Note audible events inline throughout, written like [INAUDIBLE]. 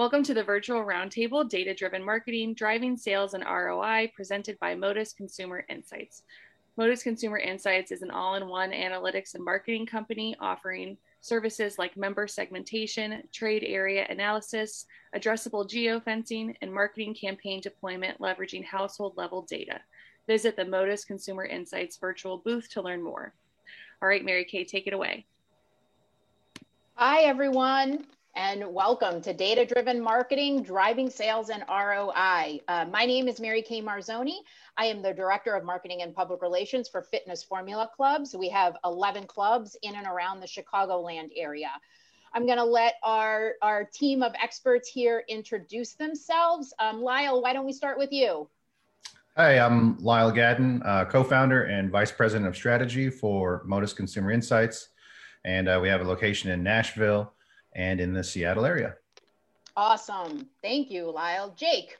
Welcome to the virtual roundtable, Data Driven Marketing, Driving Sales and ROI, presented by Modus Consumer Insights. Modus Consumer Insights is an all in one analytics and marketing company offering services like member segmentation, trade area analysis, addressable geofencing, and marketing campaign deployment leveraging household level data. Visit the Modus Consumer Insights virtual booth to learn more. All right, Mary Kay, take it away. Hi, everyone and welcome to Data Driven Marketing, Driving Sales and ROI. Uh, my name is Mary Kay Marzoni. I am the Director of Marketing and Public Relations for Fitness Formula Clubs. We have 11 clubs in and around the Chicagoland area. I'm going to let our, our team of experts here introduce themselves. Um, Lyle, why don't we start with you? Hi, I'm Lyle Gadden, uh, co-founder and vice president of strategy for Modus Consumer Insights. And uh, we have a location in Nashville, and in the Seattle area. Awesome. Thank you, Lyle. Jake.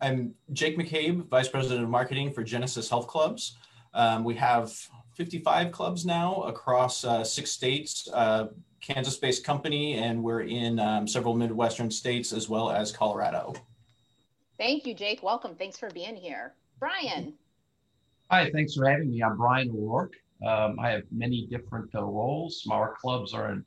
I'm Jake McCabe, Vice President of Marketing for Genesis Health Clubs. Um, we have 55 clubs now across uh, six states, uh, Kansas based company, and we're in um, several Midwestern states as well as Colorado. Thank you, Jake. Welcome. Thanks for being here. Brian. Hi, thanks for having me. I'm Brian O'Rourke. Um, I have many different uh, roles. Our clubs are in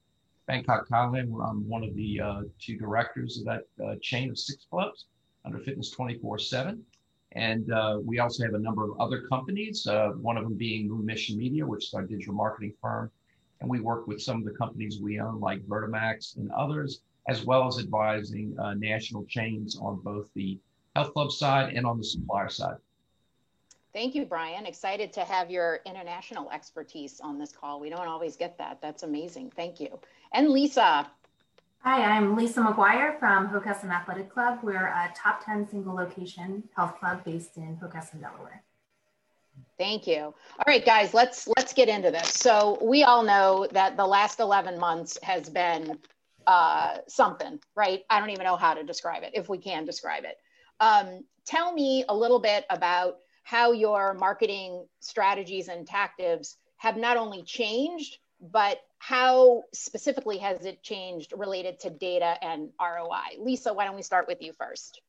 Bangkok, Thailand, where I'm one of the uh, two directors of that uh, chain of six clubs under Fitness 24 7. And uh, we also have a number of other companies, uh, one of them being Moon Mission Media, which is our digital marketing firm. And we work with some of the companies we own, like Vertimax and others, as well as advising uh, national chains on both the health club side and on the supplier side. Thank you, Brian. Excited to have your international expertise on this call. We don't always get that. That's amazing. Thank you. And Lisa. Hi, I'm Lisa McGuire from Hockessin Athletic Club. We're a top 10 single location health club based in Hockessin, Delaware. Thank you. All right, guys, let's let's get into this. So we all know that the last 11 months has been uh, something, right? I don't even know how to describe it, if we can describe it. Um, tell me a little bit about how your marketing strategies and tactics have not only changed, but how specifically has it changed related to data and ROI? Lisa, why don't we start with you first?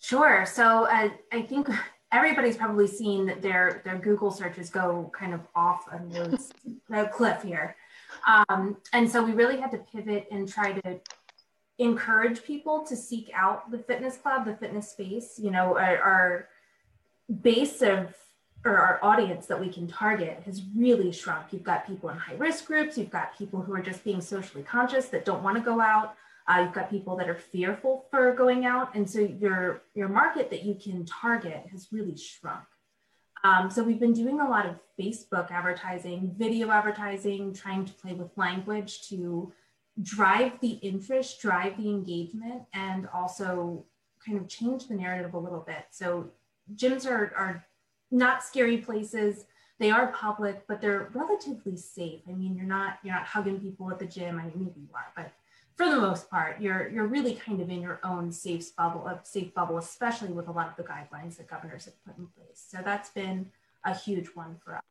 Sure. So uh, I think everybody's probably seen their their Google searches go kind of off a nose, [LAUGHS] a cliff here, um, and so we really had to pivot and try to encourage people to seek out the fitness club, the fitness space. You know, our, our base of or our audience that we can target has really shrunk. You've got people in high risk groups, you've got people who are just being socially conscious that don't want to go out. Uh, you've got people that are fearful for going out, and so your your market that you can target has really shrunk. Um, so we've been doing a lot of Facebook advertising, video advertising, trying to play with language to drive the interest, drive the engagement, and also kind of change the narrative a little bit. So gyms are, are not scary places. They are public, but they're relatively safe. I mean, you're not you're not hugging people at the gym. I mean, maybe you are, but for the most part, you're you're really kind of in your own safe bubble, a safe bubble, especially with a lot of the guidelines that governors have put in place. So that's been a huge one for us.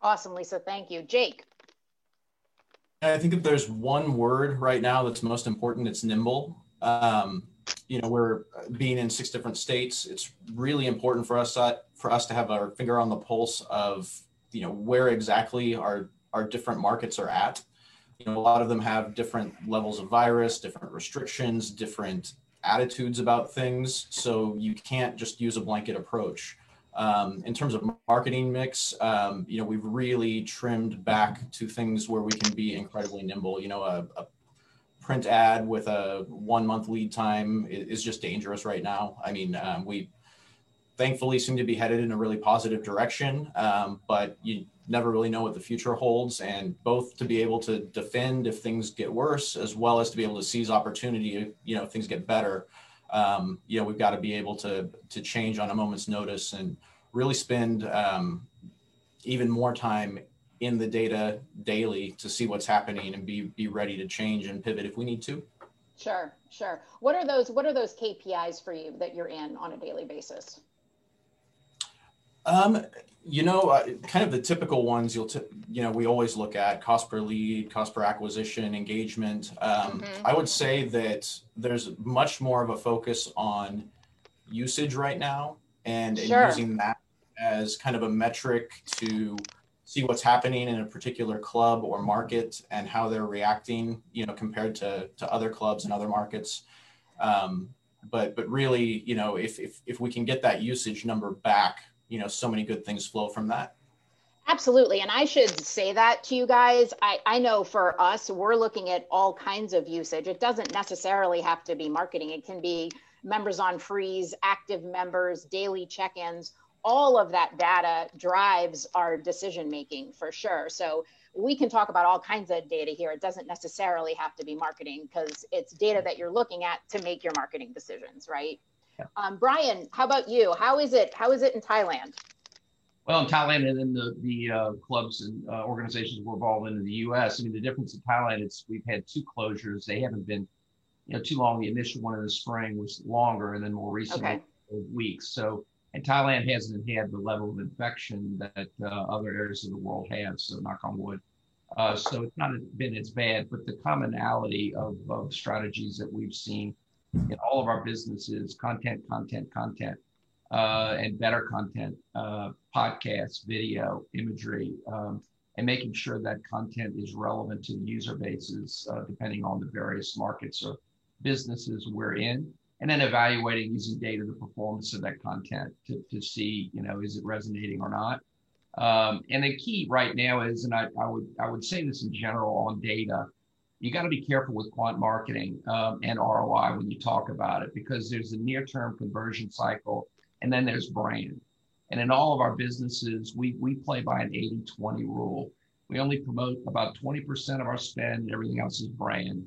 Awesome, Lisa. Thank you, Jake. I think if there's one word right now that's most important, it's nimble. Um, you know we're being in six different states it's really important for us uh, for us to have our finger on the pulse of you know where exactly our our different markets are at. You know a lot of them have different levels of virus different restrictions different attitudes about things so you can't just use a blanket approach. Um, in terms of marketing mix um, you know we've really trimmed back to things where we can be incredibly nimble. You know a, a print ad with a one month lead time is just dangerous right now. I mean, um, we thankfully seem to be headed in a really positive direction, um, but you never really know what the future holds. And both to be able to defend if things get worse, as well as to be able to seize opportunity, if, you know, things get better. Um, you know, we've got to be able to to change on a moment's notice and really spend um, even more time in the data daily to see what's happening and be be ready to change and pivot if we need to. Sure, sure. What are those what are those KPIs for you that you're in on a daily basis? Um, You know, uh, kind of the typical ones you'll, t- you know, we always look at cost per lead, cost per acquisition, engagement. Um, mm-hmm. I would say that there's much more of a focus on usage right now and, sure. and using that as kind of a metric to see what's happening in a particular club or market and how they're reacting, you know, compared to, to other clubs and other markets. Um, but but really, you know, if, if if we can get that usage number back, you know, so many good things flow from that. Absolutely. And I should say that to you guys. I, I know for us, we're looking at all kinds of usage. It doesn't necessarily have to be marketing, it can be members on freeze, active members, daily check ins. All of that data drives our decision making for sure. So we can talk about all kinds of data here. It doesn't necessarily have to be marketing because it's data that you're looking at to make your marketing decisions, right? Yeah. Um, Brian, how about you? How is it? How is it in Thailand? Well, in Thailand and in the the uh, clubs and uh, organizations we're involved in in the U.S. I mean, the difference in Thailand is we've had two closures. They haven't been, you know, too long. The initial one in the spring was longer, and then more recently, okay. weeks. So, and Thailand hasn't had the level of infection that uh, other areas of the world have. So, knock on wood. Uh, so it's not been as bad, but the commonality of, of strategies that we've seen in all of our businesses content, content, content, uh, and better content, uh, podcasts, video, imagery, um, and making sure that content is relevant to the user bases, uh, depending on the various markets or businesses we're in. And then evaluating using data the performance of that content to, to see, you know, is it resonating or not? Um, and the key right now is, and I, I, would I would say this in general on data, you got to be careful with quant marketing um, and ROI when you talk about it because there's a near term conversion cycle and then there's brand. And in all of our businesses, we, we play by an 80 20 rule. We only promote about 20% of our spend, everything else is brand.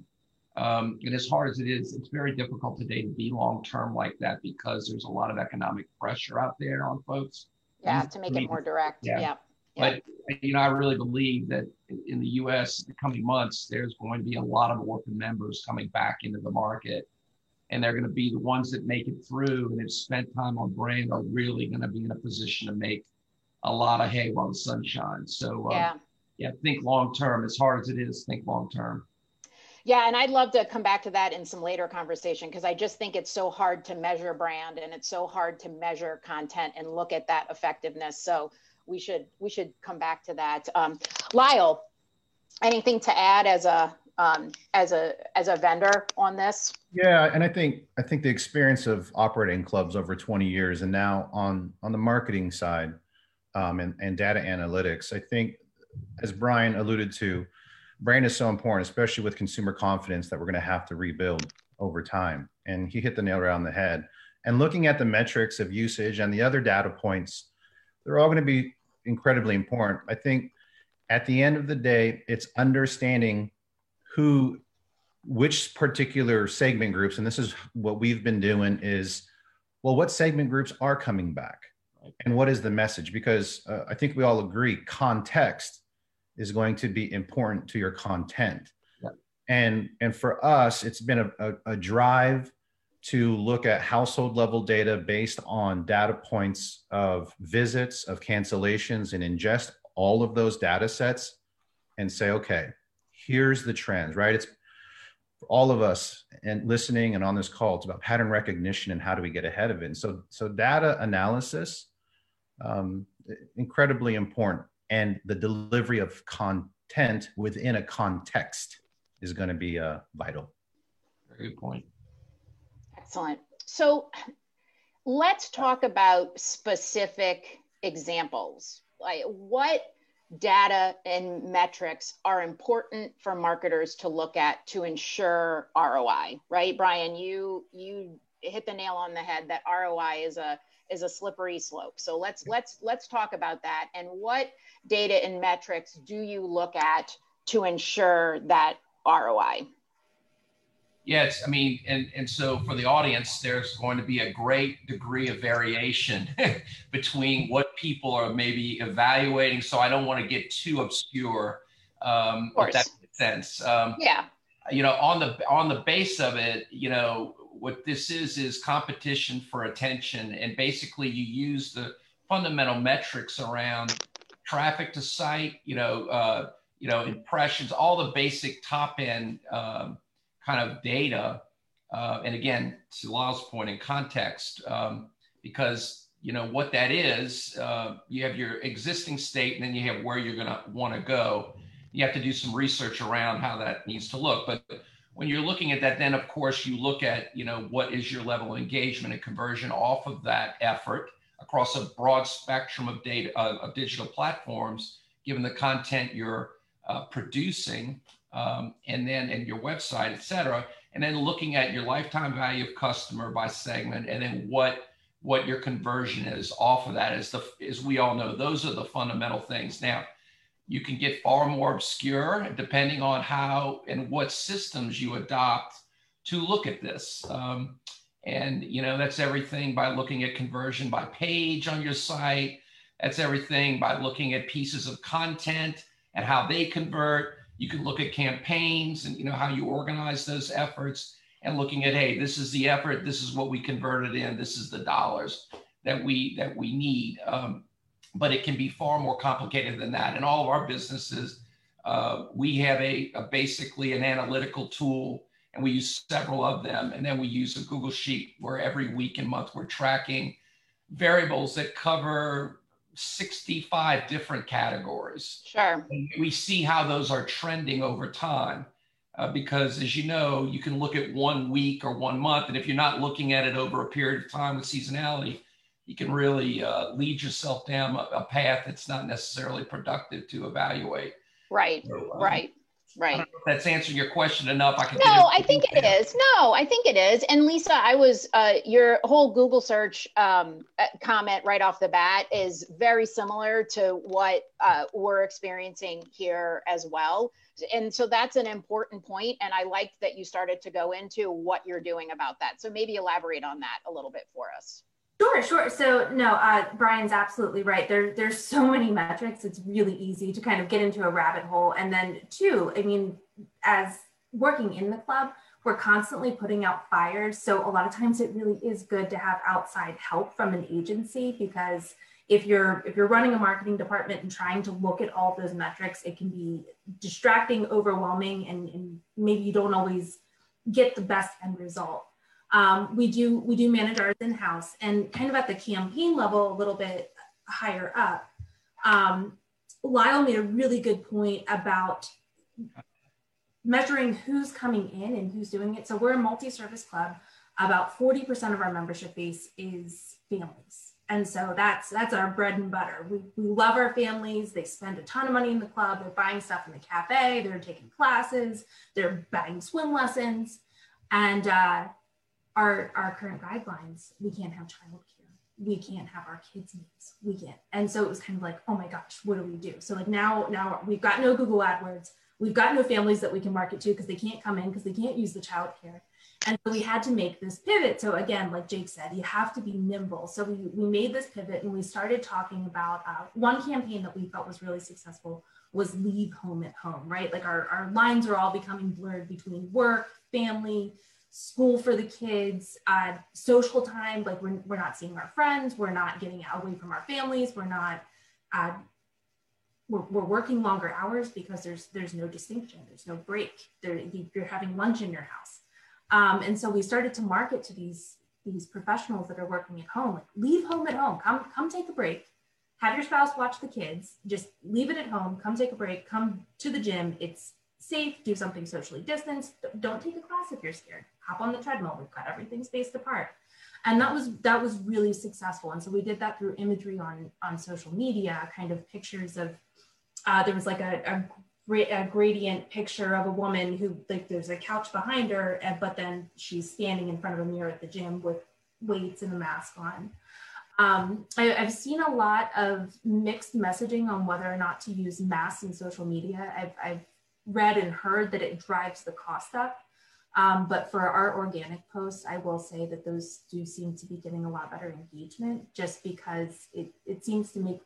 Um, and as hard as it is, it's very difficult today to be long term like that because there's a lot of economic pressure out there on folks. Yeah, to make it more direct. Yeah. yeah. But you know, I really believe that in the U.S. in the coming months, there's going to be a lot of orphan members coming back into the market, and they're going to be the ones that make it through and have spent time on brand are really going to be in a position to make a lot of hay while the sun shines. So uh, yeah, yeah, think long term. As hard as it is, think long term. Yeah, and I'd love to come back to that in some later conversation because I just think it's so hard to measure brand and it's so hard to measure content and look at that effectiveness. So we should we should come back to that. Um, Lyle, anything to add as a um, as a as a vendor on this? Yeah, and I think I think the experience of operating clubs over 20 years, and now on on the marketing side um, and and data analytics, I think as Brian alluded to, brand is so important, especially with consumer confidence that we're going to have to rebuild over time. And he hit the nail right on the head. And looking at the metrics of usage and the other data points they're all going to be incredibly important. I think at the end of the day, it's understanding who, which particular segment groups, and this is what we've been doing is, well, what segment groups are coming back? And what is the message? Because uh, I think we all agree context is going to be important to your content. Yeah. And, and for us, it's been a, a, a drive to look at household level data based on data points of visits, of cancellations, and ingest all of those data sets and say, okay, here's the trends, right? It's for all of us and listening and on this call, it's about pattern recognition and how do we get ahead of it. And so, so data analysis, um, incredibly important. And the delivery of content within a context is going to be uh, vital. Very good point. Excellent. So let's talk about specific examples. Like what data and metrics are important for marketers to look at to ensure ROI, right? Brian, you you hit the nail on the head that ROI is a is a slippery slope. So let's let's let's talk about that and what data and metrics do you look at to ensure that ROI? Yes, I mean, and and so for the audience, there's going to be a great degree of variation [LAUGHS] between what people are maybe evaluating. So I don't want to get too obscure. Um, if that makes sense. Um, yeah. You know, on the on the base of it, you know, what this is is competition for attention, and basically you use the fundamental metrics around traffic to site, you know, uh, you know, impressions, all the basic top end um, kind of data. Uh, and again, to Lyle's point in context, um, because you know what that is, uh, you have your existing state, and then you have where you're going to want to go. You have to do some research around how that needs to look. But when you're looking at that, then of course you look at you know what is your level of engagement and conversion off of that effort across a broad spectrum of data uh, of digital platforms, given the content you're uh, producing, um, and then and your website, et cetera, and then looking at your lifetime value of customer by segment, and then what what your conversion is off of that. As the as we all know, those are the fundamental things. Now, you can get far more obscure depending on how and what systems you adopt to look at this. Um, and you know that's everything by looking at conversion by page on your site. That's everything by looking at pieces of content and how they convert. You can look at campaigns and you know how you organize those efforts and looking at hey, this is the effort, this is what we converted in, this is the dollars that we that we need. Um, but it can be far more complicated than that. In all of our businesses, uh, we have a, a, basically an analytical tool, and we use several of them. And then we use a Google Sheet where every week and month we're tracking variables that cover 65 different categories. Sure. And we see how those are trending over time. Uh, because as you know, you can look at one week or one month, and if you're not looking at it over a period of time with seasonality, you can really uh, lead yourself down a, a, path that's not necessarily productive to evaluate. Right, so, um, right, right. that's answering your question enough. I can. No, I think it is. No, I think it is. And Lisa, I was uh, your whole Google search um, uh, comment right off the bat is very similar to what uh, we're experiencing here as well. And so that's an important point, and I liked that you started to go into what you're doing about that. So maybe elaborate on that a little bit for us. Sure, sure. So no, uh, Brian's absolutely right. There, there's so many metrics. It's really easy to kind of get into a rabbit hole. And then two, I mean, as working in the club, we're constantly putting out fires. So a lot of times it really is good to have outside help from an agency because if you're if you're running a marketing department and trying to look at all those metrics, it can be distracting, overwhelming, and, and maybe you don't always get the best end result. Um, we do we do manage ours in house, and kind of at the campaign level, a little bit higher up. Um, Lyle made a really good point about measuring who's coming in and who's doing it. So we're a multi-service club. About 40% of our membership base is families. And so that's that's our bread and butter. We, we love our families. They spend a ton of money in the club. They're buying stuff in the cafe. They're taking classes. They're buying swim lessons. And uh, our our current guidelines, we can't have childcare. We can't have our kids' needs. We can't. And so it was kind of like, oh my gosh, what do we do? So like now, now we've got no Google AdWords. We've got no families that we can market to because they can't come in because they can't use the childcare. And so we had to make this pivot. So again, like Jake said, you have to be nimble. So we, we made this pivot and we started talking about uh, one campaign that we felt was really successful was leave home at home, right? Like our, our lines are all becoming blurred between work, family, school for the kids, uh, social time, like we're, we're not seeing our friends, we're not getting away from our families, we're not, uh, we're, we're working longer hours because there's there's no distinction, there's no break, there, you're having lunch in your house. Um, and so we started to market to these these professionals that are working at home, like leave home at home, come come take a break, have your spouse watch the kids, just leave it at home, come take a break, come to the gym. It's safe, do something socially distanced. Don't take a class if you're scared. Hop on the treadmill. We've got everything spaced apart. And that was that was really successful. And so we did that through imagery on on social media, kind of pictures of uh, there was like a, a, a gradient picture of a woman who like there's a couch behind her, and, but then she's standing in front of a mirror at the gym with weights and a mask on. Um, I, have seen a lot of mixed messaging on whether or not to use masks in social media. I've, I've read and heard that it drives the cost up. Um, but for our organic posts, I will say that those do seem to be getting a lot better engagement just because it, it seems to make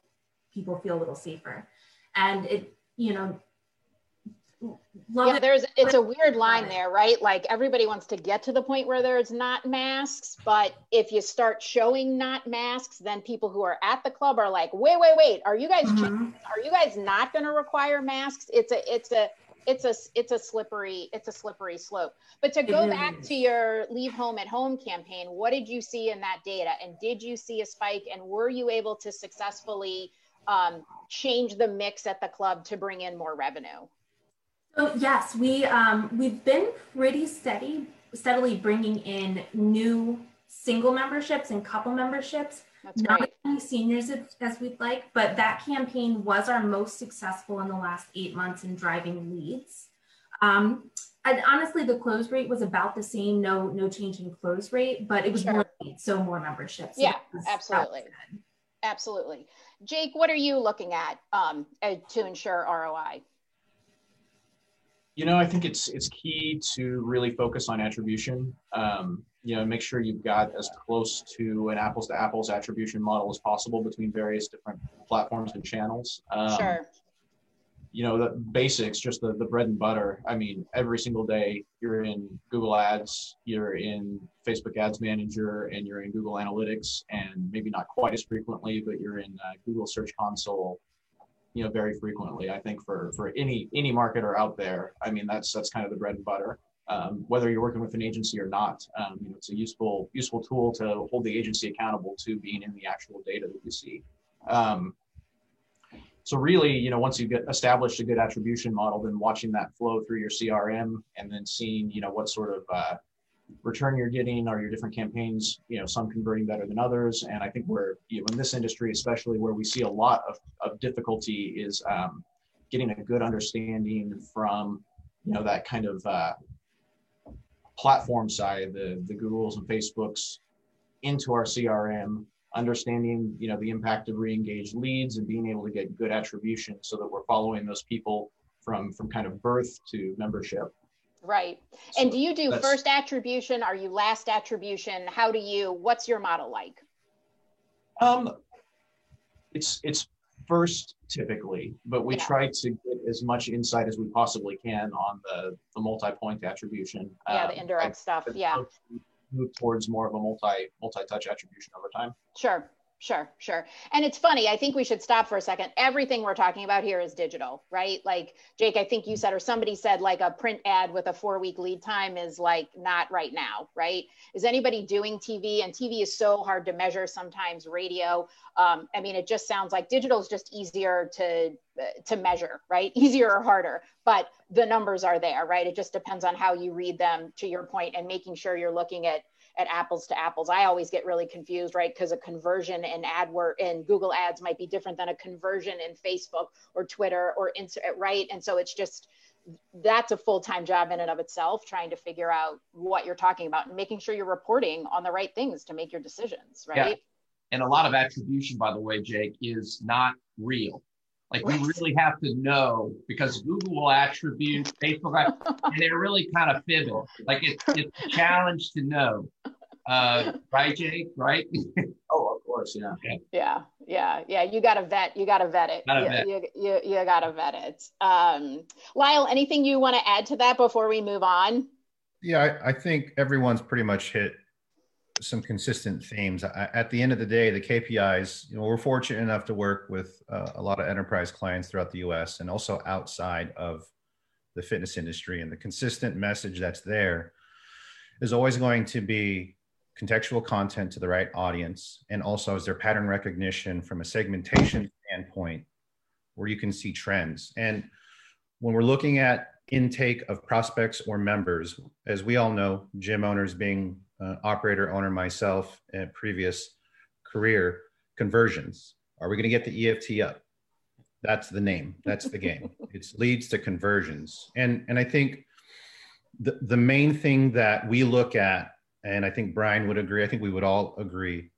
people feel a little safer. And it, you know, Love yeah, there's it's a weird line there, right? Like everybody wants to get to the point where there's not masks, but if you start showing not masks, then people who are at the club are like, "Wait, wait, wait. Are you guys mm-hmm. are you guys not going to require masks?" It's a it's a it's a it's a slippery it's a slippery slope. But to go back to your leave home at home campaign, what did you see in that data? And did you see a spike and were you able to successfully um, change the mix at the club to bring in more revenue? So yes, we um, we've been pretty steady, steadily bringing in new single memberships and couple memberships. That's Not as many seniors as, as we'd like, but that campaign was our most successful in the last eight months in driving leads. Um, and honestly, the close rate was about the same. No, no change in close rate, but it was sure. more leads, so more memberships. So yeah, absolutely, absolutely. Jake, what are you looking at um, to ensure ROI? You know, I think it's it's key to really focus on attribution. Um, you know, make sure you've got as close to an apples to apples attribution model as possible between various different platforms and channels. Um, sure. You know, the basics, just the, the bread and butter. I mean, every single day you're in Google Ads, you're in Facebook Ads Manager, and you're in Google Analytics, and maybe not quite as frequently, but you're in uh, Google Search Console you know very frequently. I think for for any any marketer out there i mean that's that's kind of the bread and butter. Um, whether you're working with an agency or not um, you know it's a useful useful tool to hold the agency accountable to being in the actual data that you see. Um, so really you know once you get established a good attribution model then watching that flow through your crm and then seeing you know what sort of uh, return you're getting are your different campaigns you know some converting better than others. And i think we're you know in this industry especially where we see a lot of, of difficulty is um, getting a good understanding from you know that kind of uh, platform side the the googles and facebooks into our crm understanding you know the impact of re-engaged leads and being able to get good attribution so that we're following those people from from kind of birth to membership Right. So and do you do first attribution? Are you last attribution? How do you, what's your model like? Um, it's, it's first typically, but we yeah. try to get as much insight as we possibly can on the, the multi-point attribution. Yeah, um, the indirect stuff. Yeah. Move towards more of a multi, multi-touch attribution over time. Sure. Sure, sure. And it's funny. I think we should stop for a second. Everything we're talking about here is digital, right? Like Jake, I think you said, or somebody said, like a print ad with a four week lead time is like not right now, right? Is anybody doing TV? And TV is so hard to measure sometimes, radio. Um, I mean, it just sounds like digital is just easier to to measure, right? [LAUGHS] Easier or harder, but the numbers are there, right? It just depends on how you read them to your point and making sure you're looking at at apples to apples. I always get really confused, right? Because a conversion in AdWord in Google Ads might be different than a conversion in Facebook or Twitter or Instagram, right? And so it's just that's a full-time job in and of itself trying to figure out what you're talking about and making sure you're reporting on the right things to make your decisions right yeah. and a lot of attribution by the way jake is not real like we really have to know because Google will attribute Facebook, [LAUGHS] and they're really kind of fibbing. Like it's it's a challenge to know, uh, right, Jake? Right? [LAUGHS] oh, of course, yeah. Okay. Yeah, yeah, yeah. You got to vet. You got to vet it. Gotta you, vet. You, you, you got to vet it. Um, Lyle, anything you want to add to that before we move on? Yeah, I, I think everyone's pretty much hit some consistent themes. At the end of the day, the KPIs, you know, we're fortunate enough to work with uh, a lot of enterprise clients throughout the US and also outside of the fitness industry. And the consistent message that's there is always going to be contextual content to the right audience. And also, is there pattern recognition from a segmentation standpoint where you can see trends? And when we're looking at intake of prospects or members, as we all know, gym owners being uh, operator owner myself in previous career conversions. Are we going to get the eft up? That's the name. That's the game. [LAUGHS] It leads to conversions. And and i think the, the main thing that we look at and i think brian would agree i think we would all agree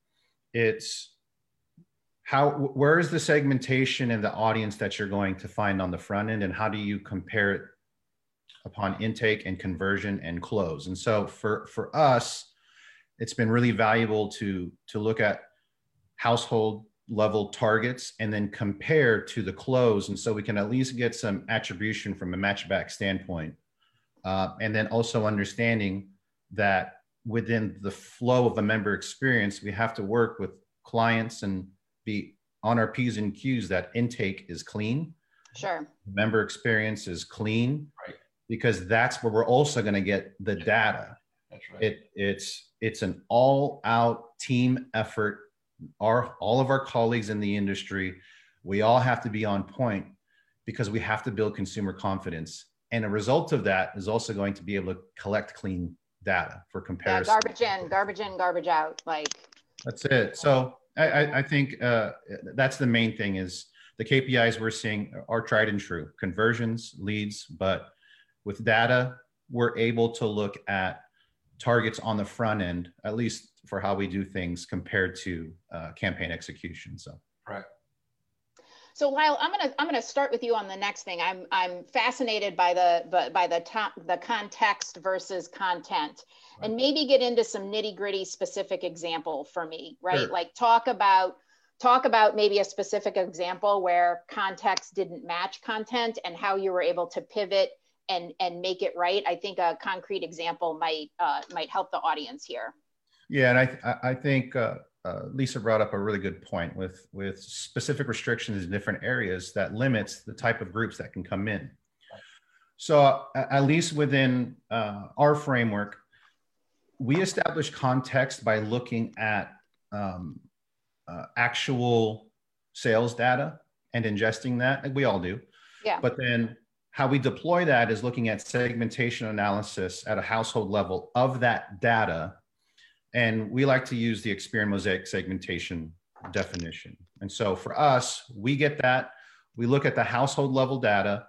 it's how where is the segmentation and the audience that you're going to find on the front end and how do you compare it upon intake and conversion and close? And so for for us it's been really valuable to to look at household level targets and then compare to the close. And so we can at least get some attribution from a matchback standpoint. Uh, and then also understanding that within the flow of the member experience, we have to work with clients and be on our P's and Q's that intake is clean. Sure. Member experience is clean. Right. Because that's where we're also going to get the data. That's right. It it's it's an all out team effort. Our all of our colleagues in the industry, we all have to be on point because we have to build consumer confidence. And a result of that is also going to be able to collect clean data for Yeah, comparison. garbage in, garbage in, garbage out. Like, That's it. So I, I, I think uh, that's the main thing is the KPIs we're seeing are tried and true conversions, leads, but with data, we're able to look at targets on the front end, at least for how we do things compared to uh, campaign execution. So right. so Lyle, I'm gonna I'm gonna start with you on the next thing. I'm I'm fascinated by the by, by the top the context versus content, and maybe get into some nitty gritty specific example for me, right? Sure. Like talk about talk about maybe a specific example where context didn't match content and how you were able to pivot and and make it right. I think a concrete example might uh, might help the audience here. yeah, and I I- I think uh, uh, Lisa brought up a really good point with with specific restrictions in different areas that limits the type of groups that can come in. So uh, at least within uh, our framework, we establish context by looking at um, uh, actual sales data and ingesting that. like We all do. Yeah. But then how we deploy that is looking at segmentation analysis at a household level of that data. And we like to use the Experian Mosaic segmentation definition. And so for us, we get that. We look at the household level data.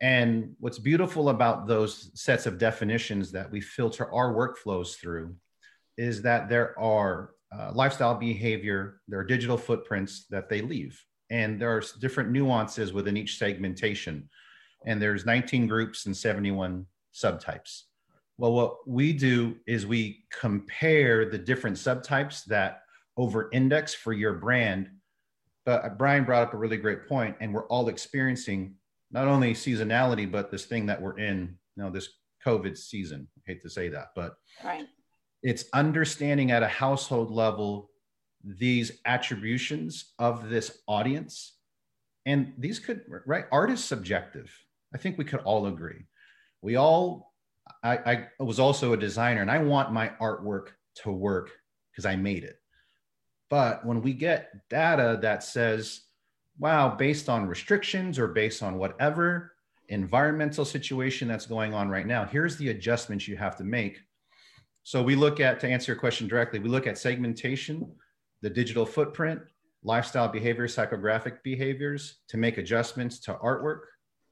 And what's beautiful about those sets of definitions that we filter our workflows through is that there are uh, lifestyle behavior, there are digital footprints that they leave. And there are different nuances within each segmentation. And there's 19 groups and 71 subtypes. Well, what we do is we compare the different subtypes that over index for your brand. But uh, Brian brought up a really great point, and we're all experiencing not only seasonality, but this thing that we're in, you know, this COVID season. I hate to say that, but Right. it's understanding at a household level these attributions of this audience and these could right art is subjective i think we could all agree. We all i, I was also a designer and i want my artwork to work because i made it. But when we get data that says wow based on restrictions or based on whatever environmental situation that's going on right now here's the adjustments you have to make. So we look at, to answer your question directly, we look at segmentation, the digital footprint, lifestyle behavior, psychographic behaviors to make adjustments to artwork,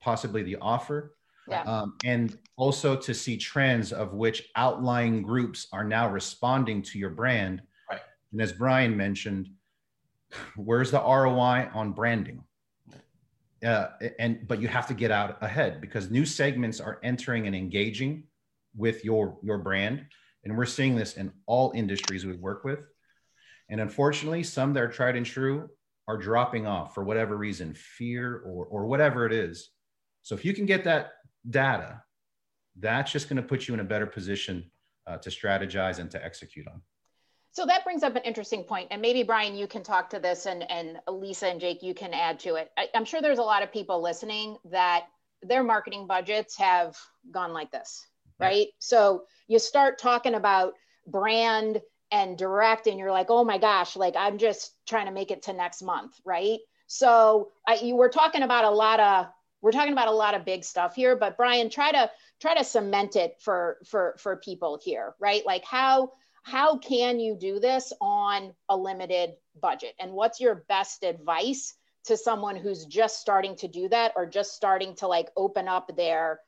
possibly the offer, Yeah. um, and also to see trends of which outlying groups are now responding to your brand. Right. And as Brian mentioned, [SIGHS] where's the ROI on branding? Uh, and but you have to get out ahead because new segments are entering and engaging with your your brand and we're seeing this in all industries we work with. And unfortunately, some that are tried and true are dropping off for whatever reason, fear or, or whatever it is. So if you can get that data, that's just going to put you in a better position uh, to strategize and to execute on. So that brings up an interesting point, and maybe Brian, you can talk to this, and and Lisa and Jake, you can add to it. I, I'm sure there's a lot of people listening that their marketing budgets have gone like this, right? So you start talking about brand and direct, and you're like, oh my gosh, like I'm just trying to make it to next month, right? So I, you were talking about a lot of we're talking about a lot of big stuff here, but Brian, try to try to cement it for for for people here, right? Like how how can you do this on a limited budget and what's your best advice to someone who's just starting to do that or just starting to like open up their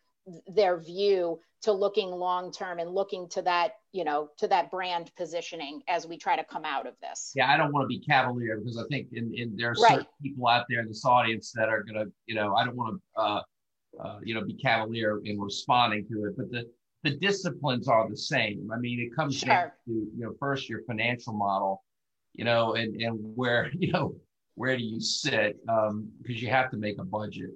their view to looking long term and looking to that you know to that brand positioning as we try to come out of this Yeah, I don't want to be cavalier because I think in, in there are Right. certain people out there in this audience that are gonna, you know, I don't want to, uh, uh, you know, be cavalier in responding to it, but the the disciplines are the same. I mean, it comes down to you know first your financial model, you know, and and where [LAUGHS] you know where do you sit um because you have to make a budget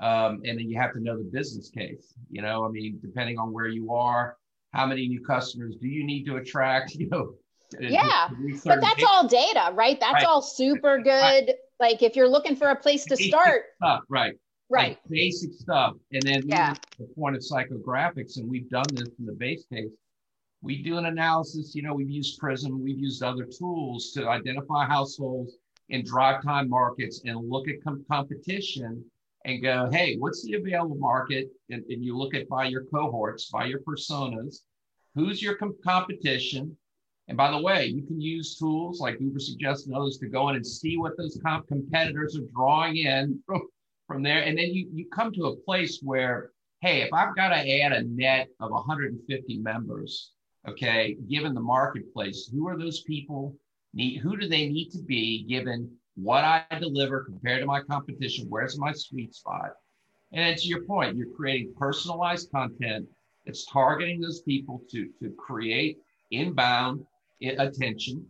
um, and then you have to know the business case you know i mean depending on where you are how many new customers do you need to attract [LAUGHS] you know? Yeah but that's all data right? That's right. all super good. Right. like if you're looking for a place to start stuff, right. Right. like basic stuff. And then yeah. the point of psychographics and we've done this in the base case. We do an analysis you know we've used PRIZM we've used other tools to identify households in drive time markets and look at com- competition and go, hey, what's the available market? And, and, you look at by your cohorts, by your personas, who's your com- competition? And by the way, you can use tools like Ubersuggests and others to go in and see what those comp- competitors are drawing in from, from there. And then you, you come to a place where, hey, if I've got to add a net of 150 members, okay, given the marketplace, who are those people? need who do they need to be given what I deliver compared to my competition? Where's my sweet spot? And to your point, you're creating personalized content It's targeting those people to, to create inbound attention.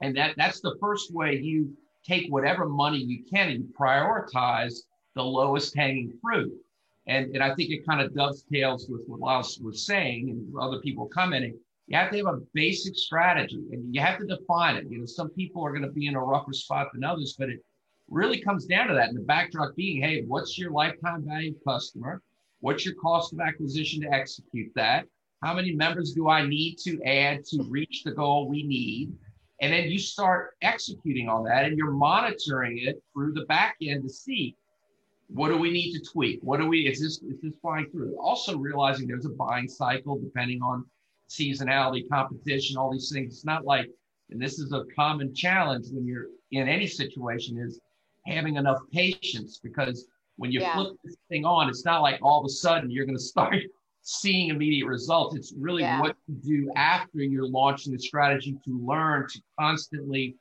And that, that's the first way you take whatever money you can and you prioritize the lowest hanging fruit. And, and I think it kind of dovetails with what Lyle was saying and other people commenting you have to have a basic strategy and you have to define it. You know, some people are going to be in a rougher spot than others, but it really comes down to that. And the backdrop being, hey, what's your lifetime value customer? What's your cost of acquisition to execute that? How many members do I need to add to reach the goal we need? And then you start executing on that and you're monitoring it through the back end to see what do we need to tweak? What do we, is this, is this flying through? Also realizing there's a buying cycle depending on seasonality, competition, all these things. It's not like, and this is a common challenge when you're in any situation is having enough patience because when you yeah. flip this thing on, it's not like all of a sudden you're going [LAUGHS] to start seeing immediate results. It's really yeah. what you do after you're launching the strategy to learn to constantly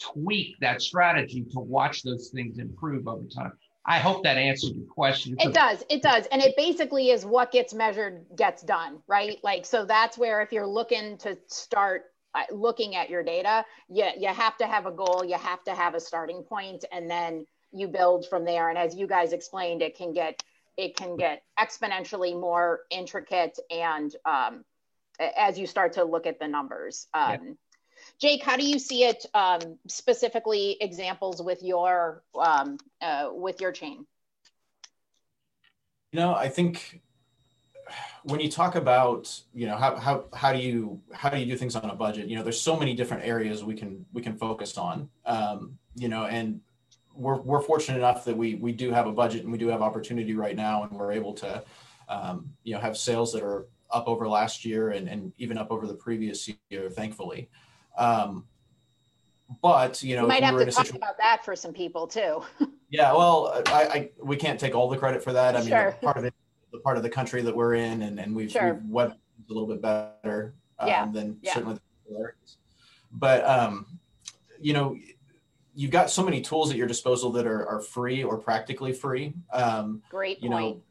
tweak that strategy to watch those things improve over time. I hope that answered your question. It does. It does. And it basically is what gets measured gets done, right? Like, so that's where if you're looking to start uh, looking at your data, you, you have to have a goal, you have to have a starting point, and then you build from there. And as you guys explained, it can get it can get exponentially more intricate and um, as you start to look at the numbers. Um, yeah. Jake, how do you see it um, specifically examples with your um, uh, with your chain? You know, I think when you talk about you know how, how how do you how do you do things on a budget you know there's so many different areas we can we can focus on um, you know and we're, we're fortunate enough that we we do have a budget and we do have opportunity right now and we're able to um, you know have sales that are up over last year and, and even up over the previous year thankfully um, but you know, you might have to talk situation- about that for some people too. [LAUGHS] yeah, well, I, I, we can't take all the credit for that. I sure. mean, part of it, the part of the country that we're in, and and we've, sure. we've weathered a little bit better um, yeah. than yeah. certainly the areas. But um, you know, you've got so many tools at your disposal that are, are free or practically free. Um, Great you point.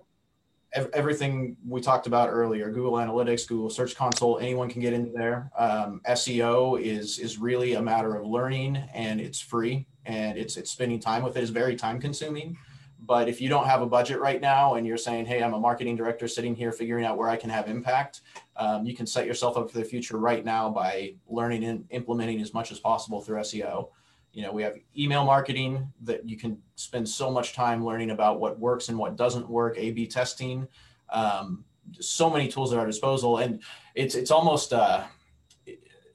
Know, everything we talked about earlier google analytics google search console anyone can get into there. Um, seo is is really a matter of learning and it's free and it's it's spending time with it. Is very time consuming but if you don't have a budget right now and you're saying hey i'm a marketing director sitting here figuring out where i can have impact um, you can set yourself up for the future right now by learning and implementing as much as possible through seo you know we have email marketing that you can spend so much time learning about what works and what doesn't work a b testing um, so many tools at our disposal. And it's it's almost uh,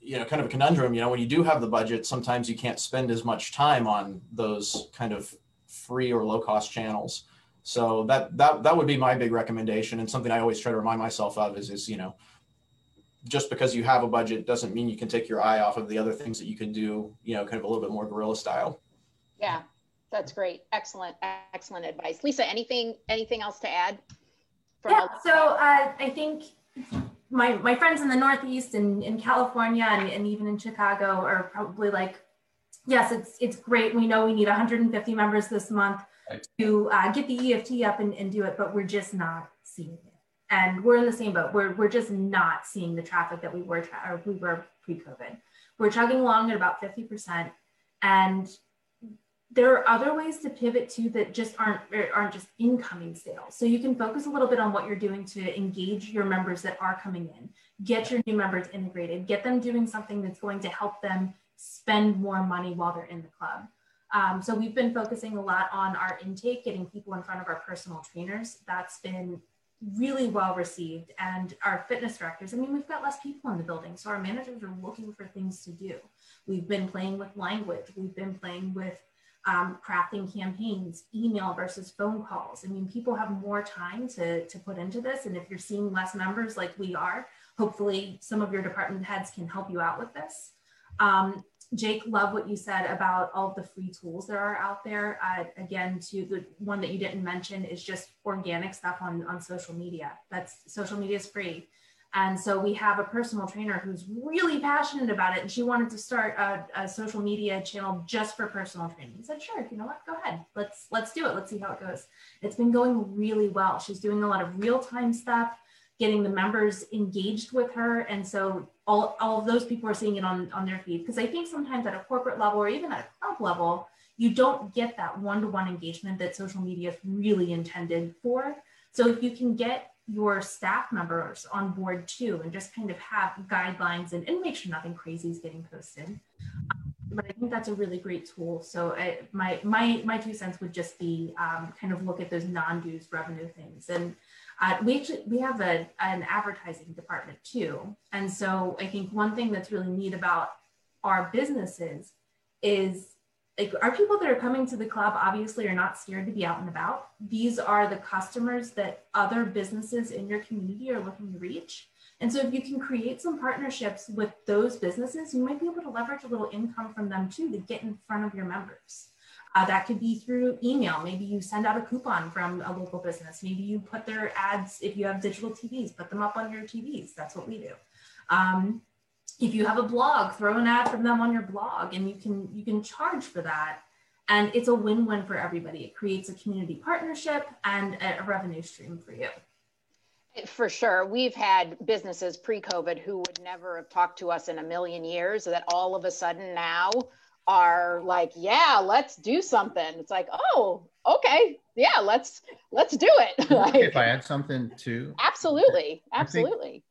you know kind of a conundrum. You know when you do have the budget sometimes you can't spend as much time on those kind of free or low cost channels. So that that that would be my big recommendation and something i always try to remind myself of is is you know just because you have a budget doesn't mean you can take your eye off of the other things that you can do, you know, kind of a little bit more guerrilla style. Yeah, that's great. Excellent, excellent advice. Lisa, anything anything else to add? Yeah, so uh, I think my my friends in the Northeast and in California and, and even in Chicago are probably like, yes, it's it's great. We know we need 150 members this month to uh, get the EFT up and, and do it, but we're just not seeing it and we're in the same boat. We're, we're just not seeing the traffic that we were tra- or we were pre-COVID. We're chugging along at about 50%. And there are other ways to pivot to that just aren't aren't just incoming sales. So you can focus a little bit on what you're doing to engage your members that are coming in, get your new members integrated, get them doing something that's going to help them spend more money while they're in the club. Um, so we've been focusing a lot on our intake, getting people in front of our personal trainers. That's been really well received. And our fitness directors, I mean, we've got less people in the building, so our managers are looking for things to do. We've been playing with language. We've been playing with um, crafting campaigns, email versus phone calls. I mean, people have more time to, to put into this. And if you're seeing less members like we are, hopefully some of your department heads can help you out with this. Um, Jake, love what you said about all the free tools that are out there. Uh, again, to the one that you didn't mention is just organic stuff on, on social media. That's social media is free. And so we have a personal trainer who's really passionate about it. And she wanted to start a, a, social media channel just for personal training. I said, sure, you know what, go ahead. Let's let's do it. Let's see how it goes. It's been going really well. She's doing a lot of real-time stuff, getting the members engaged with her. And so all, all of those people are seeing it on, on their feed. Because I think sometimes at a corporate level or even at a club level, you don't get that one-to-one engagement that social media is really intended for. So if you can get your staff members on board too and just kind of have guidelines and, and make sure nothing crazy is getting posted um, but i think that's a really great tool so I, my my my two cents would just be um, kind of look at those non-dues revenue things and uh, we actually we have a, an advertising department too. And so i think one thing that's really neat about our businesses is like our people that are coming to the club obviously are not scared to be out and about. These are the customers that other businesses in your community are looking to reach. And so if you can create some partnerships with those businesses you might be able to leverage a little income from them too to get in front of your members uh, that could be through email maybe you send out a coupon from a local business maybe you put their ads if you have digital tvs put them up on your tvs that's what we do um, if you have a blog, throw an ad from them on your blog and you can you can charge for that. And it's a win-win for everybody. It creates a community partnership and a revenue stream for you. For sure. We've had businesses pre COVID who would never have talked to us in a million years that all of a sudden now are like, yeah, let's do something. It's like, oh, okay. Yeah, let's let's do it. like, if I add something too. Absolutely. Absolutely.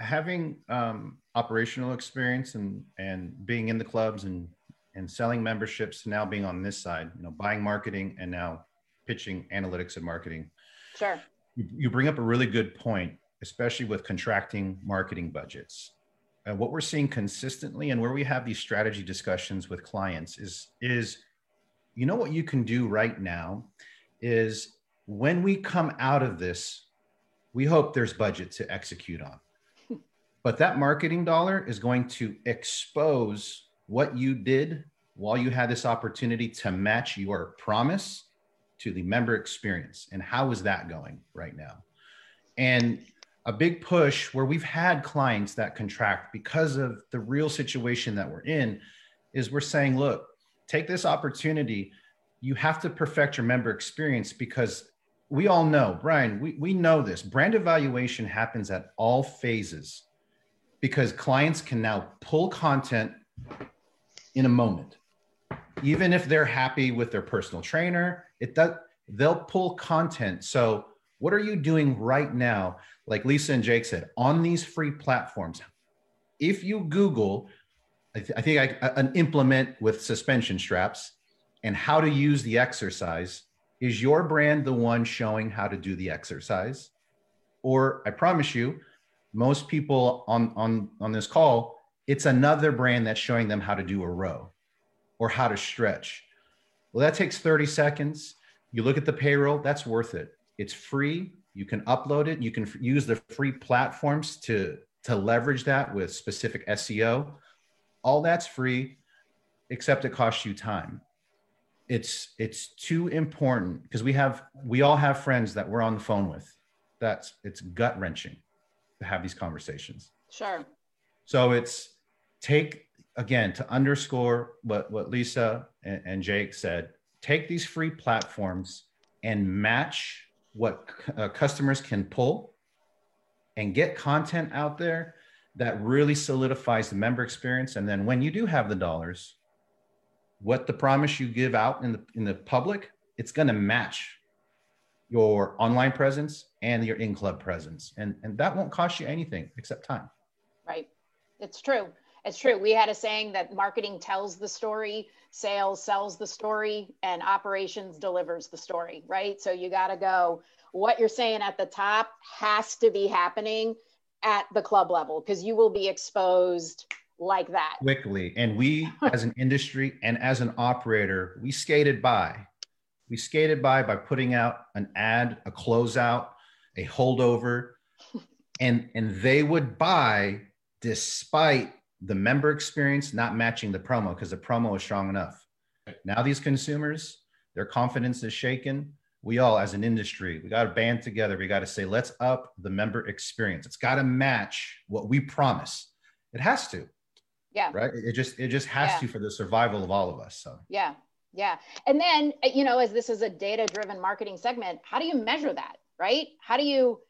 Having um, operational experience and and being in the clubs and and selling memberships to now being on this side, you know, buying marketing and now pitching analytics and marketing. Sure. You, you bring up a really good point, especially with contracting marketing budgets. And what we're seeing consistently and where we have these strategy discussions with clients is is you know what you can do right now is when we come out of this, we hope there's budget to execute on [LAUGHS] but that marketing dollar is going to expose what you did while you had this opportunity to match your promise to the member experience. And how is that going right now? And a big push where we've had clients that contract because of the real situation that we're in is we're saying, look, take this opportunity. You have to perfect your member experience because we all know, Brian, we, we know this brand evaluation happens at all phases because clients can now pull content in a moment. Even if they're happy with their personal trainer, it does they'll pull content. So what are you doing right now? Like Lisa and Jake said, on these free platforms. If you Google, I, th- I think I, an implement with suspension straps and how to use the exercise, is your brand the one showing how to do the exercise? Or I promise you, most people on on on this call it's another brand that's showing them how to do a row or how to stretch well that takes 30 seconds you look at the payroll that's worth it it's free you can upload it you can f- use the free platforms to to leverage that with specific seo all that's free except it costs you time it's it's too important because we have we all have friends that we're on the phone with that's it's gut wrenching to have these conversations. Sure. So it's take again to underscore what what Lisa and, and Jake said. Take these free platforms and match what uh, customers can pull, and get content out there that really solidifies the member experience. And then when you do have the dollars, what the promise you give out in the in the public, it's going to match your online presence and your in club presence, and and that won't cost you anything except time. Right, it's true. It's true. We had a saying that marketing tells the story, sales sells the story, and operations delivers the story. Right. So you got to go. What you're saying at the top has to be happening at the club level because you will be exposed like that quickly. And we, [LAUGHS] as an industry and as an operator, we skated by. We skated by by putting out an ad, a closeout, a holdover, [LAUGHS] and and they would buy despite the member experience not matching the promo because the promo is strong enough. Now these consumers, their confidence is shaken. We all, as an industry, we got to band together. We got to say, let's up the member experience. It's got to match what we promise. It has to. Yeah. Right. It just it just has yeah. to for the survival of all of us. So yeah. Yeah. And then, you know, as this is a data driven marketing segment, how do you measure that? Right? How do you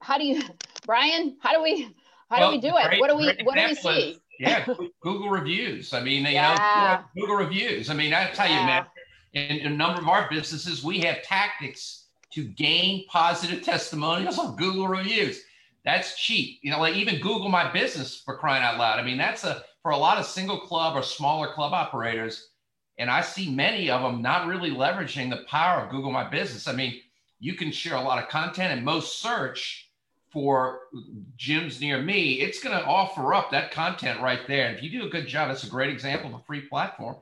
how do you [LAUGHS] Brian, how do we how well, do we do it? what do we what do we see? Is, yeah, [LAUGHS] Google reviews. I mean, you yeah. know, Google reviews. I mean, I tell yeah. you, man, in, in a number of our businesses, we have tactics to gain positive testimonials on Google reviews. That's cheap. You know, like even Google My Business for crying out loud. I mean, that's a for a lot of single club or smaller club operators, and I see many of them not really leveraging the power of Google My Business. I mean, you can share a lot of content, and most search for gyms near me, it's going to offer up that content right there. And if you do a good job, that's a great example of a free platform.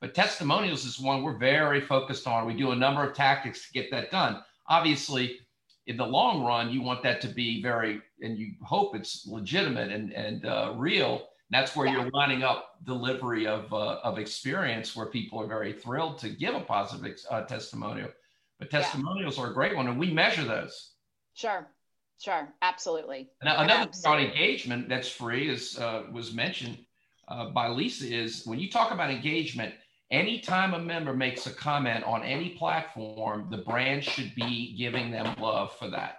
But testimonials is one we're very focused on. We do a number of tactics to get that done. Obviously, in the long run, you want that to be very, and you hope it's legitimate and, and uh, real. That's where you're lining up delivery of, uh, of experience where people are very thrilled to give a positive uh, testimonial. But testimonials yeah. are a great one, and we measure those. Sure, sure, absolutely. Now, another absolutely. thing on engagement that's free, as uh, was mentioned uh, by Lisa, is when you talk about engagement, anytime a member makes a comment on any platform, the brand should be giving them love for that.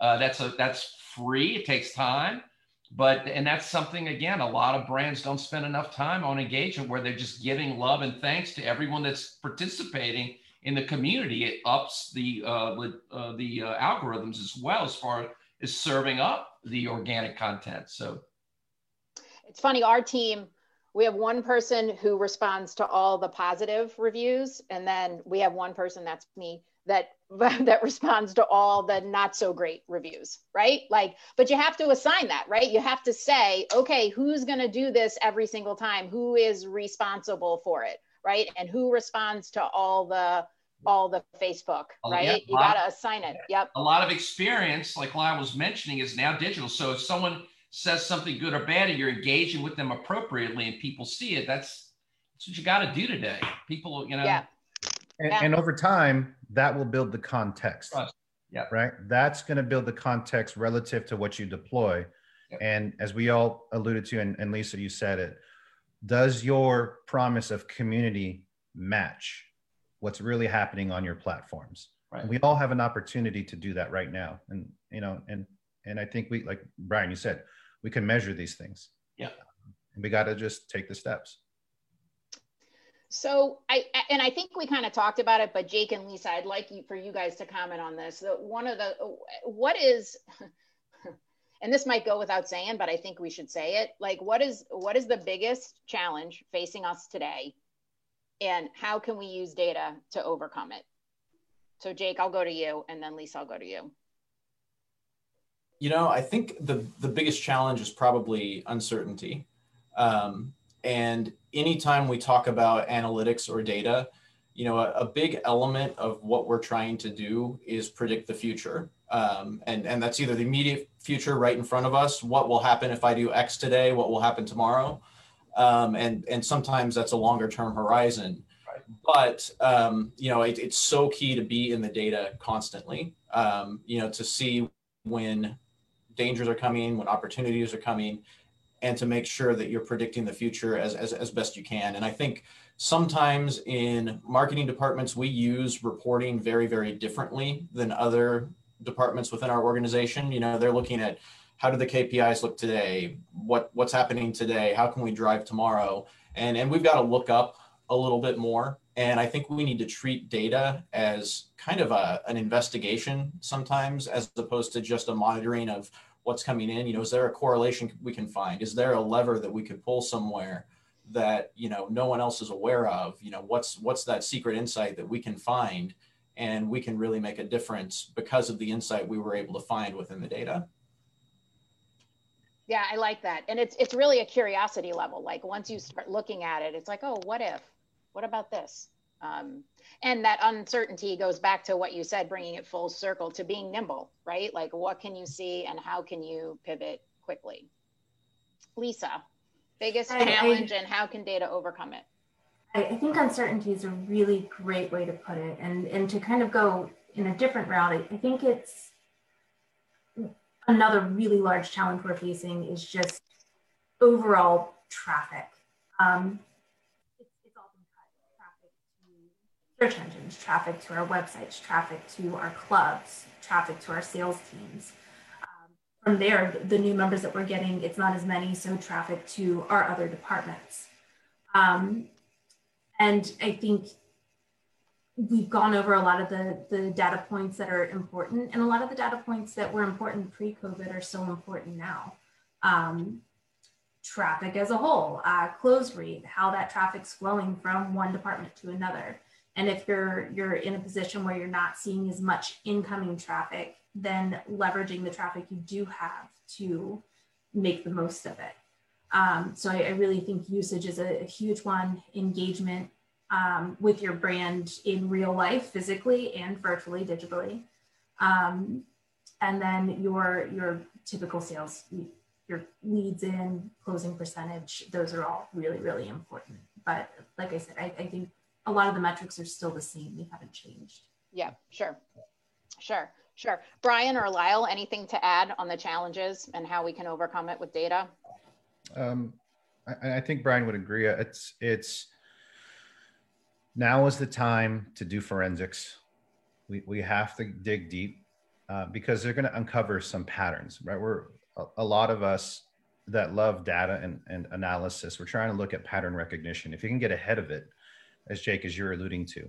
Uh, that's a that's free. It takes time but and that's something again a lot of brands don't spend enough time on engagement where they're just giving love and thanks to everyone that's participating in the community it ups the uh, uh, the uh, algorithms as well as far as serving up the organic content so. It's funny our team we have one person who responds to all the positive reviews and then we have one person that's me that [LAUGHS] that responds to all the not so great reviews right? Like but you have to assign that right? You have to say okay who's going to do this every single time? Who is responsible for it right? And who responds to all the all the facebook oh, right yeah, you got to assign it yep a lot of experience like Lyle was mentioning is now digital so if someone says something good or bad and you're engaging with them appropriately and people see it that's that's what you got to do today people you know yeah and, yeah. and over time, that will build the context. Trust. Yeah. Right. That's going to build the context relative to what you deploy. Yep. And as we all alluded to, and, and Lisa, you said it, does your promise of community match what's really happening on your platforms? Right. We all have an opportunity to do that right now. And, you know, and, and I think we, like Brian, you said, we can measure these things. Yeah. And we got to just take the steps. So I and I think we kind of talked about it, but Jake and Lisa, I'd like you for you guys to comment on this. The, One of the what is [LAUGHS] and this might go without saying, but I think we should say it. Like what is what is the biggest challenge facing us today? And how can we use data to overcome it? So Jake, I'll go to you and then Lisa, I'll go to you. You know, I think the the biggest challenge is probably uncertainty. Um, and anytime we talk about analytics or data, you know, a, a, big element of what we're trying to do is predict the future. Um, and, and that's either the immediate future right in front of us, what will happen if I do X today, what will happen tomorrow. Um, and, and sometimes that's a longer term horizon. Right. But, um, you know, it, it's so key to be in the data constantly, um, you know, to see when dangers are coming, when opportunities are coming, and to make sure that you're predicting the future as, as, as best you can. And I think sometimes in marketing departments, we use reporting very, very differently than other departments within our organization. You know, they're looking at how do the KPIs look today? What what's happening today? How can we drive tomorrow? And and we've got to look up a little bit more. And I think we need to treat data as kind of a, an investigation sometimes, as opposed to just a monitoring of what's coming in. You know, is there a correlation we can find? Is there a lever that we could pull somewhere that you know no one else is aware of? You know, what's what's that secret insight that we can find, and we can really make a difference because of the insight we were able to find within the data. Yeah, I like that. And it's it's really a curiosity level. Like once you start looking at it, it's like, oh, what if? What about this? Um, and that uncertainty goes back to what you said, bringing it full circle to being nimble, right? Like what can you see and how can you pivot quickly? Lisa, biggest I, challenge I, and how can data overcome it? I, I think uncertainty is a really great way to put it. And, and to kind of go in a different route, I think it's another really large challenge we're facing is just overall traffic. Um, it's, it's traffic to search engines, traffic to our websites, traffic to our clubs, traffic to our sales teams. Um, from there, the new members that we're getting, it's not as many, so traffic to our other departments. Um, and I think we've gone over a lot of the, the data points that are important and a lot of the data points that were important pre-COVID are still important now. Um, traffic as a whole, uh, close rate, how that traffic's flowing from one department to another. And if you're, you're in a position where you're not seeing as much incoming traffic, then leveraging the traffic you do have to make the most of it. Um, so I, I, really think usage is a, a huge one, engagement, um, with your brand in real life, physically and virtually, digitally. Um, and then your your typical sales, your leads in, closing percentage, those are all really, really important. But like I said, I, I think a lot of the metrics are still the same. They haven't changed. Yeah, sure. Sure, sure. Brian or Lyle, anything to add on the challenges and how we can overcome it with data? Um, I, I think Brian would agree. It's it's now is the time to do forensics. We, we have to dig deep uh, because they're going to uncover some patterns, right? We're a, a, lot of us that love data and, and analysis. We're trying to look at pattern recognition. If you can get ahead of it, as Jake, as you're alluding to,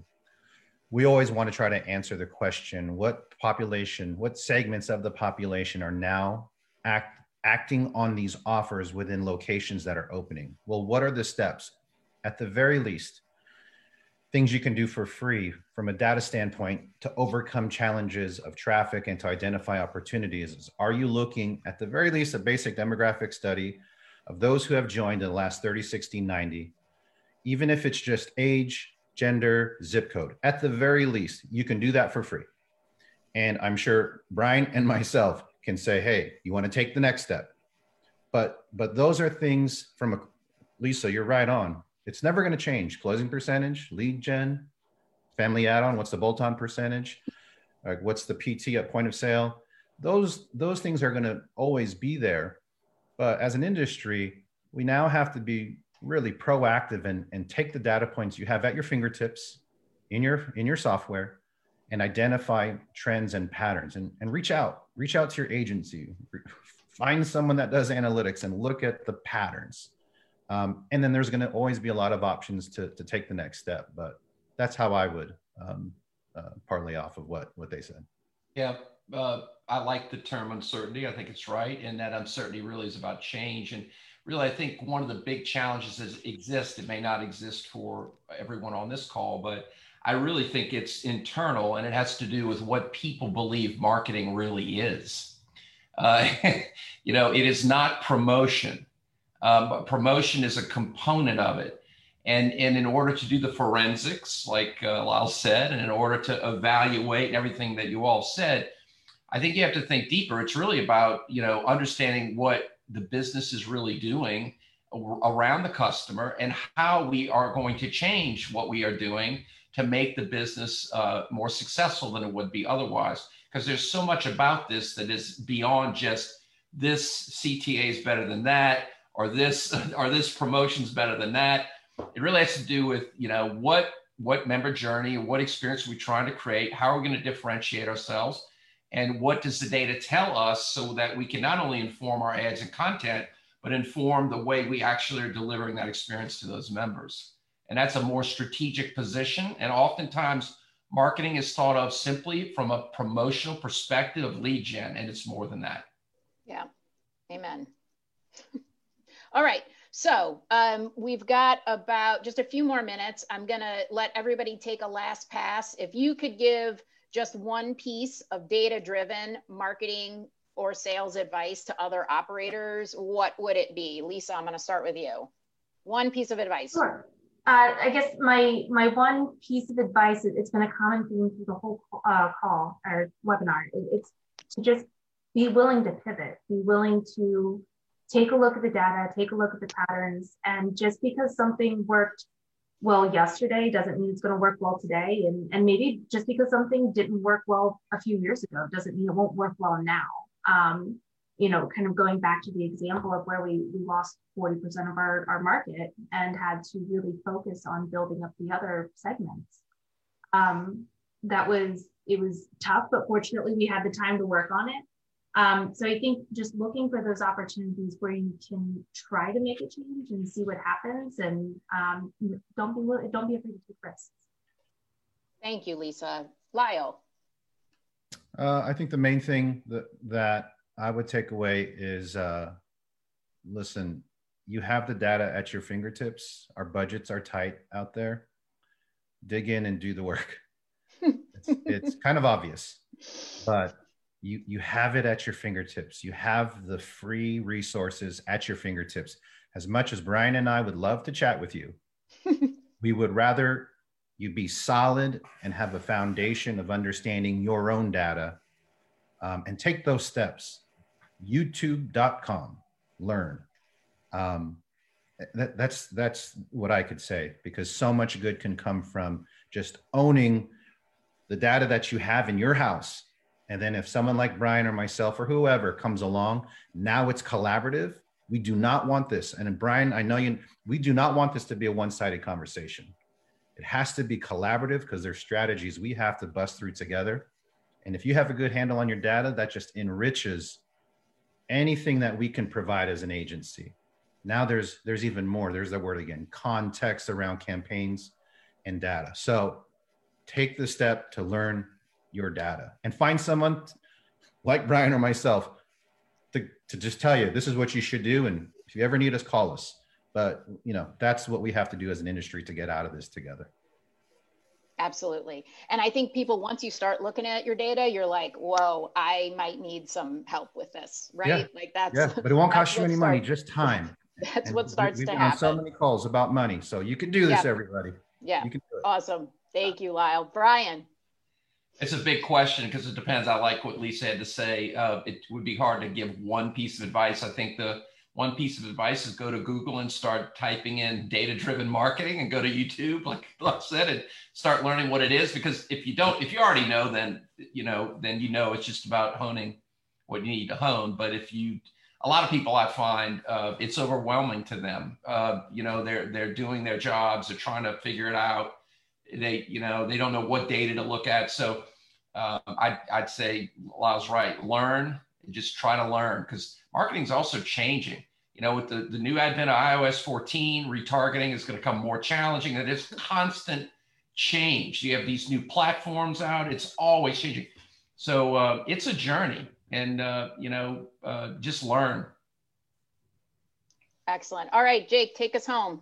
we always want to try to answer the question: What population, what segments of the population are now act, acting on these offers within locations that are opening? Well, what are the steps? At the very least, things you can do for free from a data standpoint to overcome challenges of traffic and to identify opportunities. Are you looking at the very least a basic demographic study of those who have joined in the last 30 60 90 even if it's just age gender zip code at the very least you can do that for free. And i'm sure brian and myself can say hey you want to take the next step? But but those are things from a lisa you're right on it's never going to change. Closing percentage, lead gen, family add-on. What's the bolt-on percentage? Like what's the PT at point of sale? Those those things are going to always be there. But as an industry, we now have to be really proactive and, and take the data points you have at your fingertips in your in your software and identify trends and patterns and, and reach out reach out to your agency find someone that does analytics and look at the patterns um, and then there's going to always be a lot of options to, to take the next step. But that's how I would um, uh, partly off of what, what they said. Yeah, uh, I like the term uncertainty. I think it's right. And that uncertainty really is about change. And really, I think one of the big challenges that exist, it may not exist for everyone on this call, but I really think it's internal and it has to do with what people believe marketing really is. Uh, [LAUGHS] you know, it is not promotion um, but promotion is a component of it. And, and in order to do the forensics, like uh, Lyle said, and in order to evaluate everything that you all said, I think you have to think deeper. It's really about you know understanding what the business is really doing around the customer and how we are going to change what we are doing to make the business uh, more successful than it would be otherwise. Because there's so much about this that is beyond just this CTA is better than that or this [LAUGHS] or this promotion's better than that. It really has to do with you know what what member journey, what experience are we trying to create, how are we going to differentiate ourselves, and what does the data tell us so that we can not only inform our ads and content, but inform the way we actually are delivering that experience to those members. And that's a more strategic position. And oftentimes, marketing is thought of simply from a promotional perspective of lead gen, and it's more than that. Yeah. Amen. [LAUGHS] All right. So um, we've got about just a few more minutes. I'm going to let everybody take a last pass. If you could give just one piece of data driven marketing or sales advice to other operators, what would it be? Lisa, I'm going to start with you. One piece of advice. Sure. Uh, I guess my my one piece of advice, it's been a common theme through the whole uh, call or webinar. It's to just be willing to pivot, be willing to take a look at the data, take a look at the patterns, and just because something worked well yesterday doesn't mean it's going to work well today. And, and maybe just because something didn't work well a few years ago doesn't mean it won't work well now. Um, you know, kind of going back to the example of where we, we lost 40% of our, our market and had to really focus on building up the other segments. Um, that was, it was tough, but fortunately we had the time to work on it. Um, so I think just looking for those opportunities where you can try to make a change and see what happens, and um, don't be don't be afraid to take risks. Thank you, Lisa. Lyle. Uh, I think the main thing that that I would take away is, uh, listen, you have the data at your fingertips. Our budgets are tight out there. Dig in and do the work. [LAUGHS] it's, it's kind of obvious, but you you have it at your fingertips. You have the free resources at your fingertips. As much as brian and i would love to chat with you [LAUGHS] we would rather you be solid and have a foundation of understanding your own data um, and take those steps. Youtube.com learn. Um, that, that's that's what i could say because so much good can come from just owning the data that you have in your house and then if someone like Brian or myself or whoever comes along, now it's collaborative. We do not want this. And Brian, I know you, we do not want this to be a one sided conversation. It has to be collaborative because there's strategies we have to bust through together. And if you have a good handle on your data, that just enriches anything that we can provide as an agency. Now there's there's even more. There's the word again, context around campaigns and data. So take the step to learn your data and find someone like Brian or myself to, to just tell you this is what you should do. And if you ever need us, call us. But you know, that's what we have to do as an industry to get out of this together. Absolutely. And I think people, once you start looking at your data, you're like, whoa, I might need some help with this, right? Yeah. Like that's, yeah, but it won't cost you any starts, money, just time. [LAUGHS] That's and what starts we, to happen. On so many calls about money. So you can do this, yeah. everybody. Yeah. Awesome. Thank you, Lyle. Brian. It's a big question because it depends. I like what Lisa had to say. Uh, it would be hard to give one piece of advice. I think the one piece of advice is go to Google and start typing in data driven marketing and go to YouTube, like [LAUGHS] I said, and start learning what it is. Because if you don't, if you already know, then, you know, then you know it's just about honing what you need to hone. But if you, a lot of people I find uh, it's overwhelming to them. Uh, you know, they're, they're doing their jobs, they're trying to figure it out they you know they don't know what data to look at. So um, I'd, I'd say Lyle's right. Learn just try to learn because marketing is also changing. You know with the, the new advent of ios 14 retargeting is going to come more challenging and it's constant change. You have these new platforms out it's always changing. So uh, it's a journey and uh, you know uh, just learn. Excellent. All right jake take us home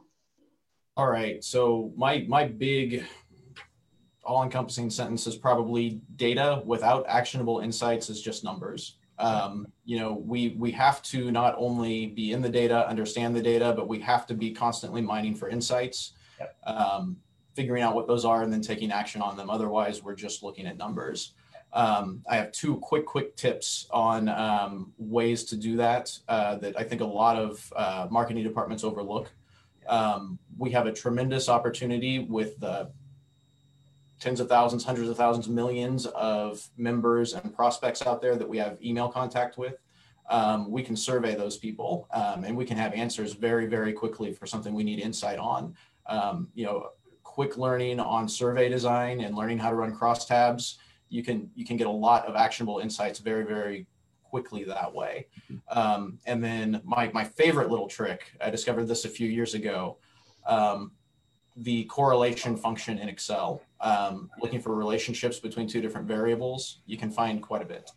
all right. So my my big all-encompassing sentence is probably data without actionable insights is just numbers. Um, you know, we we have to not only be in the data, understand the data, but we have to be constantly mining for insights, yep. um, figuring out what those are, and then taking action on them. Otherwise, we're just looking at numbers. Um, I have two quick, quick tips on um, ways to do that uh, that I think a lot of uh, marketing departments overlook. Um, we have a tremendous opportunity with the tens of thousands, hundreds of thousands, millions of members and prospects out there that we have email contact with. Um, we can survey those people um, and we can have answers very, very quickly for something we need insight on. Um, you know, quick learning on survey design and learning how to run crosstabs. You can you can get a lot of actionable insights very, very quickly that way. Um, and then my, my favorite little trick, I discovered this a few years ago. Um, the correlation function in Excel. Um, looking for relationships between two different variables, you can find quite a bit.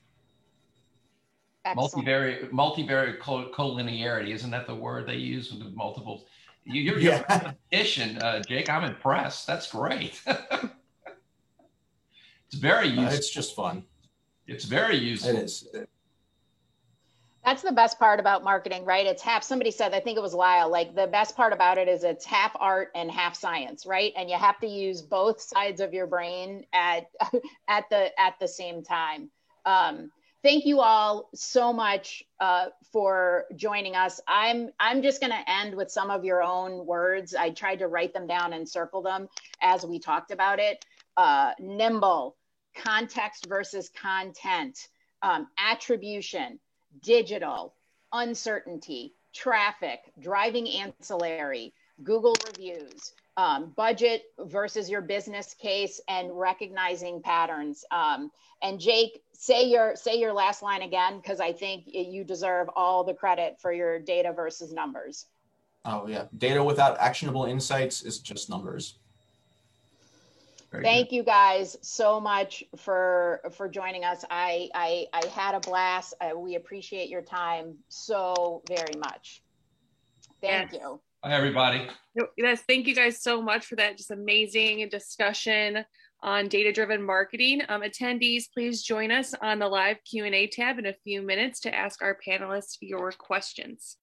Excellent. Multivariate, multivariate co- collinearity, isn't that the word they use with the multiples? You, your Yeah. repetition, uh, Jake, I'm impressed. That's great. [LAUGHS] it's very Uh, useful. it's just fun. it's very useful. It is. That's the best part about marketing, right? It's half, somebody said, I think it was Lyle, like the best part about it is it's half art and half science, right? And you have to use both sides of your brain at, [LAUGHS] at the, at the same time. Um, thank you all so much uh, for joining us. I'm, I'm just going to end with some of your own words. I tried to write them down and circle them as we talked about it. Uh, nimble, context versus content, um, attribution, digital, uncertainty, traffic, driving ancillary, Google reviews, um, budget versus your business case, and recognizing patterns. Um, and Jake, say your say your last line again because I think you deserve all the credit for your data versus numbers. Oh yeah, data without actionable insights is just numbers. Very Thank you guys so much for for joining us. I I, I had a blast. Uh, we appreciate your time so very much. Thank Yes. you. good. Bye, everybody. Yes, thank you guys so much for that just amazing discussion on data-driven marketing. Um, attendees, please join us on the live Q&A tab in a few minutes to ask our panelists your questions.